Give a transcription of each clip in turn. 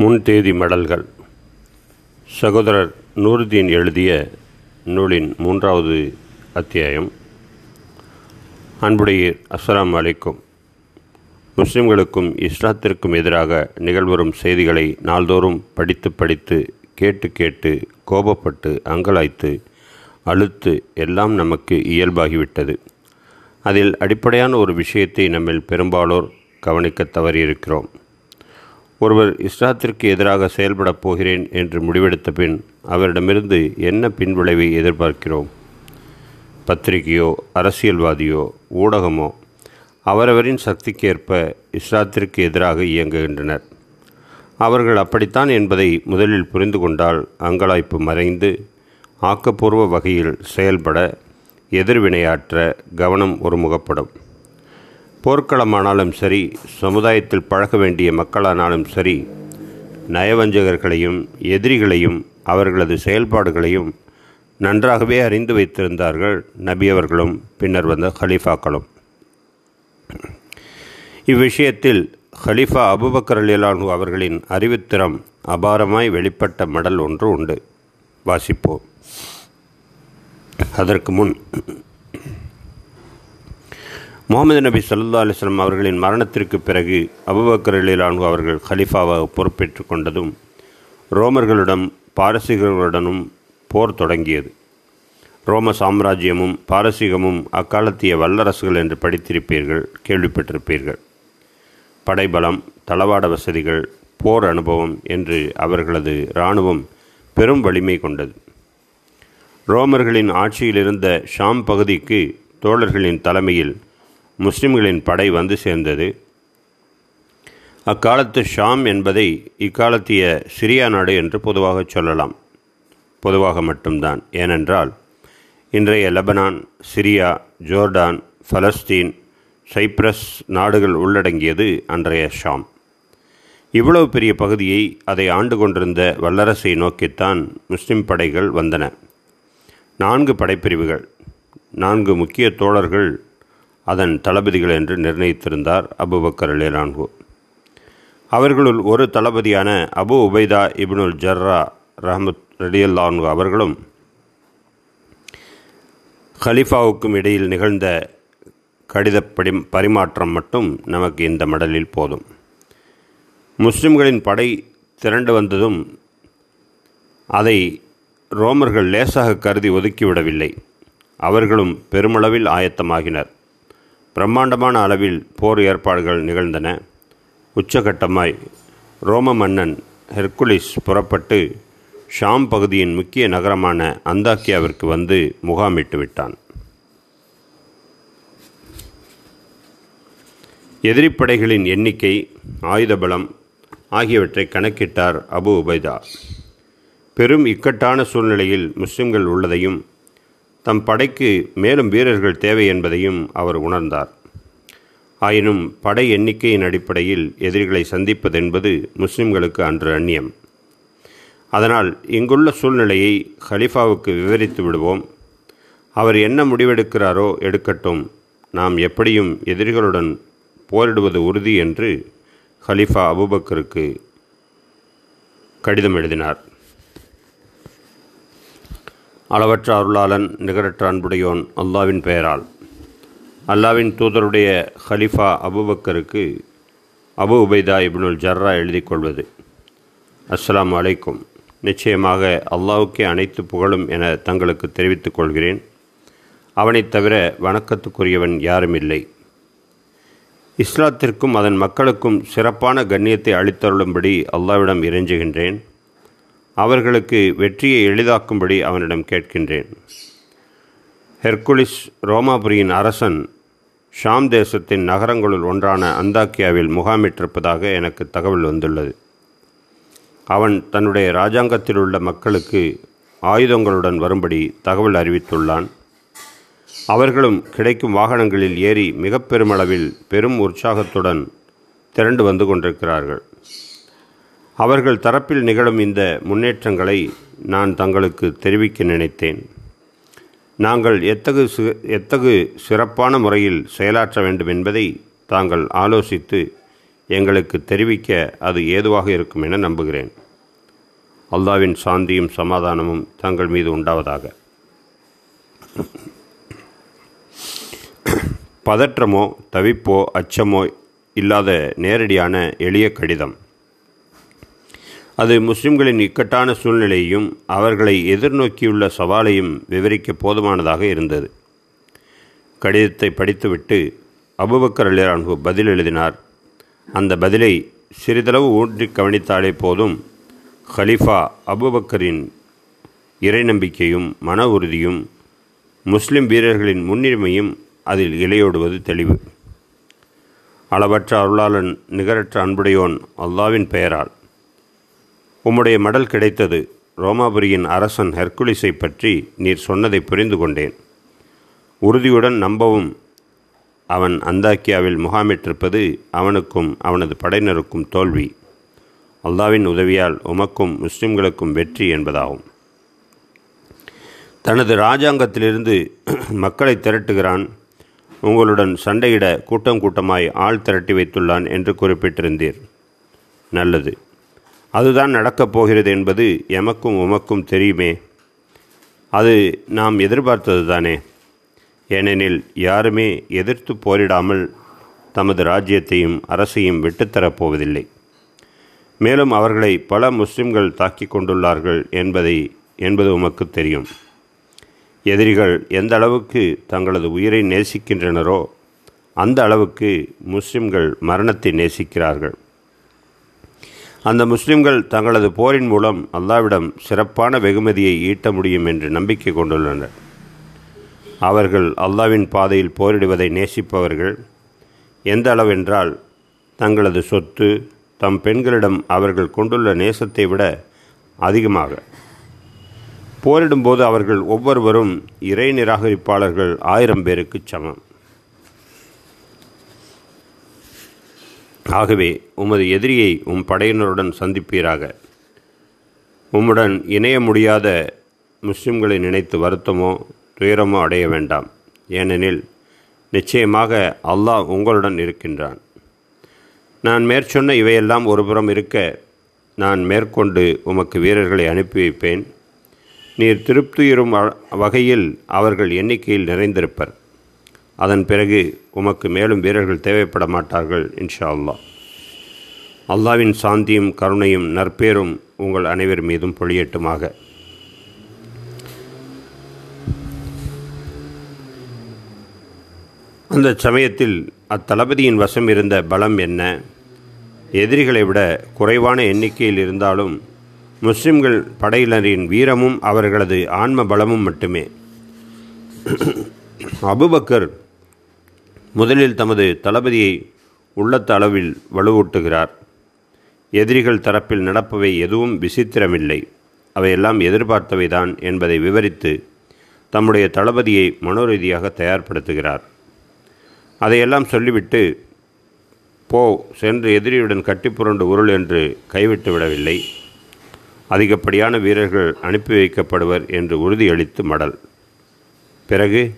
முன்தேதி மடல்கள். சகோதரர் நூருதீன் எழுதிய நூலின் மூன்றாவது அத்தியாயம். அன்புடைய அஸ்ஸலாம் அலைக்கும். முஸ்லிம்களுக்கும் இஸ்லாத்திற்கும் எதிராக நிகழ்வரும் செய்திகளை நாள்தோறும் படித்து படித்து கேட்டு கேட்டு கோபப்பட்டு அங்கலாய்த்து அழுத்து எல்லாம் நமக்கு இயல்பாகிவிட்டது. அதில் அடிப்படையான ஒரு விஷயத்தை நம்மில் பெரும்பாலோர் கவனிக்க தவறியிருக்கிறோம். ஒருவர் இஸ்லாத்திற்கு எதிராக செயல்படப் போகிறேன் என்று முடிவெடுத்த பின் அவரிடமிருந்து என்ன பின்விளைவை எதிர்பார்க்கிறோம்? பத்திரிகையோ அரசியல்வாதியோ ஊடகமோ அவரவரின் சக்திக்கேற்ப இஸ்லாத்திற்கு எதிராக இயங்குகின்றனர். அவர்கள் அப்படித்தான் என்பதை முதலில் புரிந்து கொண்டால் அங்கலாய்ப்பு மறைந்து ஆக்கப்பூர்வ வகையில் செயல்பட எதிர்வினையாற்ற கவனம் ஒருமுகப்படும். போர்க்களமானாலும் சரி சமுதாயத்தில் பழக வேண்டிய மக்களானாலும் சரி நயவஞ்சகர்களையும் எதிரிகளையும் அவர்களது செயல்பாடுகளையும் நன்றாகவே அறிந்து வைத்திருந்தார்கள் நபி அவர்களும் பின்னர் வந்த ஹலீஃபாக்களும். இவ்விஷயத்தில் ஹலீஃபா அபுபக்கர் அலிலானு அவர்களின் அறிவுத்திறம் அபாரமாய் வெளிப்பட்ட மடல் ஒன்று உண்டு. வாசிப்போம். அதற்கு முன் முகமது நபி சல்லா அலிஸ்லாம் அவர்களின் மரணத்திற்கு பிறகு அபுபக்கர் அலிலானு அவர்கள் ஹலிஃபாவாக பொறுப்பேற்று கொண்டதும் ரோமர்களுடன் பாரசீகர்களுடனும் போர் தொடங்கியது. ரோம சாம்ராஜ்யமும் பாரசீகமும் அக்காலத்திய வல்லரசுகள் என்று படித்திருப்பீர்கள் கேள்விப்பட்டிருப்பீர்கள். படைபலம் தளவாட வசதிகள் போர் அனுபவம் என்று அவர்களது இராணுவம் பெரும் வலிமை கொண்டது. ரோமர்களின் ஆட்சியிலிருந்த ஷாம் பகுதிக்கு தோழர்களின் தலைமையில் முஸ்லிம்களின் படை வந்து சேர்ந்தது. அக்காலத்து ஷாம் என்பதை இக்காலத்திய சிரியா நாடு என்று பொதுவாக சொல்லலாம். பொதுவாக மட்டும்தான். ஏனென்றால் இன்றைய Lebanon Syria Jordan Palestine Cyprus நாடுகள் உள்ளடங்கியது அன்றைய ஷாம். இவ்வளவு பெரிய பகுதியை அதை ஆண்டு கொண்டிருந்த வல்லரசை நோக்கித்தான் முஸ்லிம் படைகள் வந்தன. நான்கு படைப்பிரிவுகள் நான்கு முக்கிய தோழர்கள் அதன் தளபதிகள் என்று நிர்ணயித்திருந்தார் அபுபக்கர் லேலான்கு அவர்களுள் ஒரு தளபதியான அபு உபைதா இப்னுல் ஜர்ரா ரஹமத் ரடியல்லான்கு அவர்களும் ஹலிஃபாவுக்கும் இடையில் நிகழ்ந்த கடித படி பரிமாற்றம் மட்டும் நமக்கு இந்த மடலில் போதும். முஸ்லிம்களின் படை திரண்டு வந்ததும் அதை ரோமர்கள் லேசாக கருதி ஒதுக்கிவிடவில்லை அவர்களும் பெருமளவில் ஆயத்தமாகினர். பிரம்மாண்டமான அளவில் போர் ஏற்பாடுகள் நிகழ்ந்தன. உச்சகட்டமாய் ரோம மன்னன் ஹெர்குலிஸ் புறப்பட்டு ஷாம் பகுதியின் முக்கிய நகரமான அந்தாக்கியாவிற்கு வந்து முகாமிட்டு விட்டான். எதிரிப்படைகளின் எண்ணிக்கை ஆயுதபலம் ஆகியவற்றை கணக்கிட்டார் அபு உபைதா. பெரும் இக்கட்டான சூழ்நிலையில் முஸ்லிம்கள் உள்ளதையும் தம் படைக்கு மேலும் வீரர்கள் தேவை என்பதையும் அவர் உணர்ந்தார். ஆயினும் படை எண்ணிக்கையின் அடிப்படையில் எதிரிகளை சந்திப்பதென்பது முஸ்லிம்களுக்கு அன்று அந்நியம். அதனால் இங்குள்ள சூழ்நிலையை ஹலிஃபாவுக்கு விவரித்து விடுவோம். அவர் என்ன முடிவெடுக்கிறாரோ எடுக்கட்டும். நாம் எப்படியும் எதிரிகளுடன் போரிடுவது உறுதி என்று ஹலிஃபா அபுபக்கருக்கு கடிதம் எழுதினார். அளவற்ற அருளாளன் நிகரற்ற அன்புடையோன் அல்லாவின் பெயரால். அல்லாவின் தூதருடைய ஹலிஃபா அபுபக்கருக்கு அபு உபைதா இப்னுல் ஜர்ரா எழுதி கொள்வது. அஸ்லாம் அலைக்கும். நிச்சயமாக அல்லாவுக்கே அனைத்து புகழும் என தங்களுக்கு தெரிவித்துக் கொள்கிறேன். அவனைத் தவிர வணக்கத்துக்குரியவன் யாரும் இல்லை. இஸ்லாத்திற்கும் அதன் மக்களுக்கும் சிறப்பான கண்ணியத்தை அளித்தருளும்படி அல்லாவிடம் இறைஞ்சுகின்றேன். அவர்களுக்கு வெற்றியை எளிதாக்கும்படி அவனிடம் கேட்கின்றேன். ஹெர்குலிஸ் ரோமாபுரியின் அரசன் ஷாம் தேசத்தின் நகரங்களுள் ஒன்றான அந்தாக்கியாவில் முகாமிட்டிருப்பதாக எனக்கு தகவல் வந்துள்ளது. அவன் தன்னுடைய இராஜாங்கத்தில் உள்ள மக்களுக்கு ஆயுதங்களுடன் வரும்படி தகவல் அறிவித்துள்ளான். அவர்களும் கிடைக்கும் வாகனங்களில் ஏறி மிக பெருமளவில் பெரும் உற்சாகத்துடன் திரண்டு வந்து கொண்டிருக்கிறார்கள். அவர்கள் தரப்பில் நிகழும் இந்த முன்னேற்றங்களை நான் தங்களுக்கு தெரிவிக்க நினைத்தேன். நாங்கள் எத்தகு சி எத்தகு சிறப்பான முறையில் செயலாற்ற வேண்டும் என்பதை தாங்கள் ஆலோசித்து எங்களுக்கு தெரிவிக்க அது ஏதுவாக இருக்கும் என நம்புகிறேன். அல்லாவின் சாந்தியும் சமாதானமும் தங்கள் மீது உண்டாவதாக. பதற்றமோ தவிப்போ அச்சமோ இல்லாத நேரடியான எளிய கடிதம். அது முஸ்லிம்களின் இக்கட்டான சூழ்நிலையையும் அவர்களை எதிர்நோக்கியுள்ள சவாலையும் விவரிக்க போதுமானதாக இருந்தது. கடிதத்தை படித்துவிட்டு அபுபக்கர் அலிரான்கு பதில் எழுதினார். அந்த பதிலை சிறிதளவு ஊன்றி கவனித்தாலே போதும் ஹலிஃபா அபுபக்கரின் இறை நம்பிக்கையும் மன உறுதியும் முஸ்லிம் வீரர்களின் முன்னுரிமையும் அதில் இலையோடுவது தெளிவு. அளவற்ற அருளாளன் நிகரற்ற அன்புடையோன் அல்லாவின் பெயரால். உம்முடைய மடல் கிடைத்தது. ரோமாபுரியின் அரசன் ஹெர்குலிஸை பற்றி நீர் சொன்னதை புரிந்து கொண்டேன். உறுதியுடன் நம்பவும் அவன் அந்தாக்கியாவில் முகாமிட்டிருப்பது அவனுக்கும் அவனது படையினருக்கும் தோல்வி. அல்லாவின் உதவியால் உமக்கும் முஸ்லிம்களுக்கும் வெற்றி என்பதாகும். தனது இராஜாங்கத்திலிருந்து மக்களை திரட்டுகிறான். உங்களுடன் சண்டையிட கூட்டம் கூட்டமாய் ஆள் திரட்டி வைத்துள்ளான் என்று குறிப்பிட்டிருந்தீர். நல்லது. அதுதான் நடக்கப் போகிறது என்பது எமக்கும் உமக்கும் தெரியுமே. அது நாம் எதிர்பார்த்தது தானே. ஏனெனில் யாருமே எதிர்த்து போரிடாமல் தமது ராஜ்யத்தையும் அரசையும் விட்டுத்தரப்போவதில்லை மேலும் அவர்களை பல முஸ்லிம்கள் தாக்கி கொண்டுள்ளார்கள் என்பதை என்பது உமக்கு தெரியும். எதிரிகள் எந்த அளவுக்கு தங்களது உயிரை நேசிக்கின்றனரோ அந்த அளவுக்கு முஸ்லிம்கள் மரணத்தை நேசிக்கிறார்கள். அந்த முஸ்லிம்கள் தங்களது போரின் மூலம் அல்லாவிடம் சிறப்பான வெகுமதியை ஈட்ட முடியும் என்று நம்பிக்கை கொண்டுள்ளனர். அவர்கள் அல்லாவின் பாதையில் போரிடுவதை நேசிப்பவர்கள். எந்த அளவென்றால் தங்களது சொத்து தம் பெண்களிடம் அவர்கள் கொண்டுள்ள நேசத்தை விட அதிகமாக. போரிடும்போது அவர்கள் ஒவ்வொருவரும் இறை நிராகரிப்பாளர்கள் ஆயிரம் பேருக்கு சமம். ஆகவே உமது எதிரியை உம் படையினருடன் சந்திப்பீராக. உம்முடன் இணைய முடியாத முஸ்லிம்களை நினைத்து வருத்தமோ துயரமோ அடைய வேண்டாம். ஏனெனில் நிச்சயமாக அல்லாஹ் உங்களுடன் இருக்கின்றான். நான் மேற்சொன்ன இவையெல்லாம் ஒருபுறம் இருக்க நான் மேற்கொண்டு உமக்கு வீரர்களை அனுப்பி வைப்பேன். நீர் திருப்தியுறும் வகையில் அவர்கள் எண்ணிக்கையில் நிறைந்திருப்பர். அதன் பிறகு உமக்கு மேலும் வீரர்கள் தேவைப்பட மாட்டார்கள் இன்ஷா அல்லாஹ் அல்லாவின் சாந்தியும் கருணையும் நற்பேரும் உங்கள் அனைவர் மீதும் பொழியட்டுமாக. அந்த சமயத்தில் அத்தளபதியின் வசம் இருந்த பலம் என்ன? எதிரிகளை விட குறைவான எண்ணிக்கையில் இருந்தாலும் முஸ்லிம்கள் படையினரின் வீரமும் அவர்களது ஆன்ம பலமும் மட்டுமே. அபுபக்கர் முதலில் தமது தளபதியை உள்ளத்த அளவில் வலுவூட்டுகிறார். எதிரிகள் தரப்பில் நடப்பவை எதுவும் விசித்திரமில்லை. அவையெல்லாம் எதிர்பார்த்தவைதான் என்பதை விவரித்து தம்முடைய தளபதியை மனோரீதியாக தயார்படுத்துகிறார். அதையெல்லாம் சொல்லிவிட்டு போ சென்று எதிரியுடன் கட்டிப்புரண்டு உருள் என்று கைவிட்டு விடவில்லை. அதிகப்படியான வீரர்கள் அனுப்பி வைக்கப்படுவர் என்று உறுதியளித்து மடல். பிறகு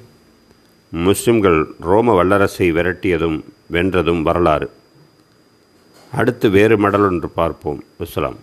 முஸ்லிம்கள் ரோம வல்லரசை விரட்டியதும் வென்றதும் வரலாறு. அடுத்து வேறு மடலொன்று பார்ப்போம். இஸ்லாம்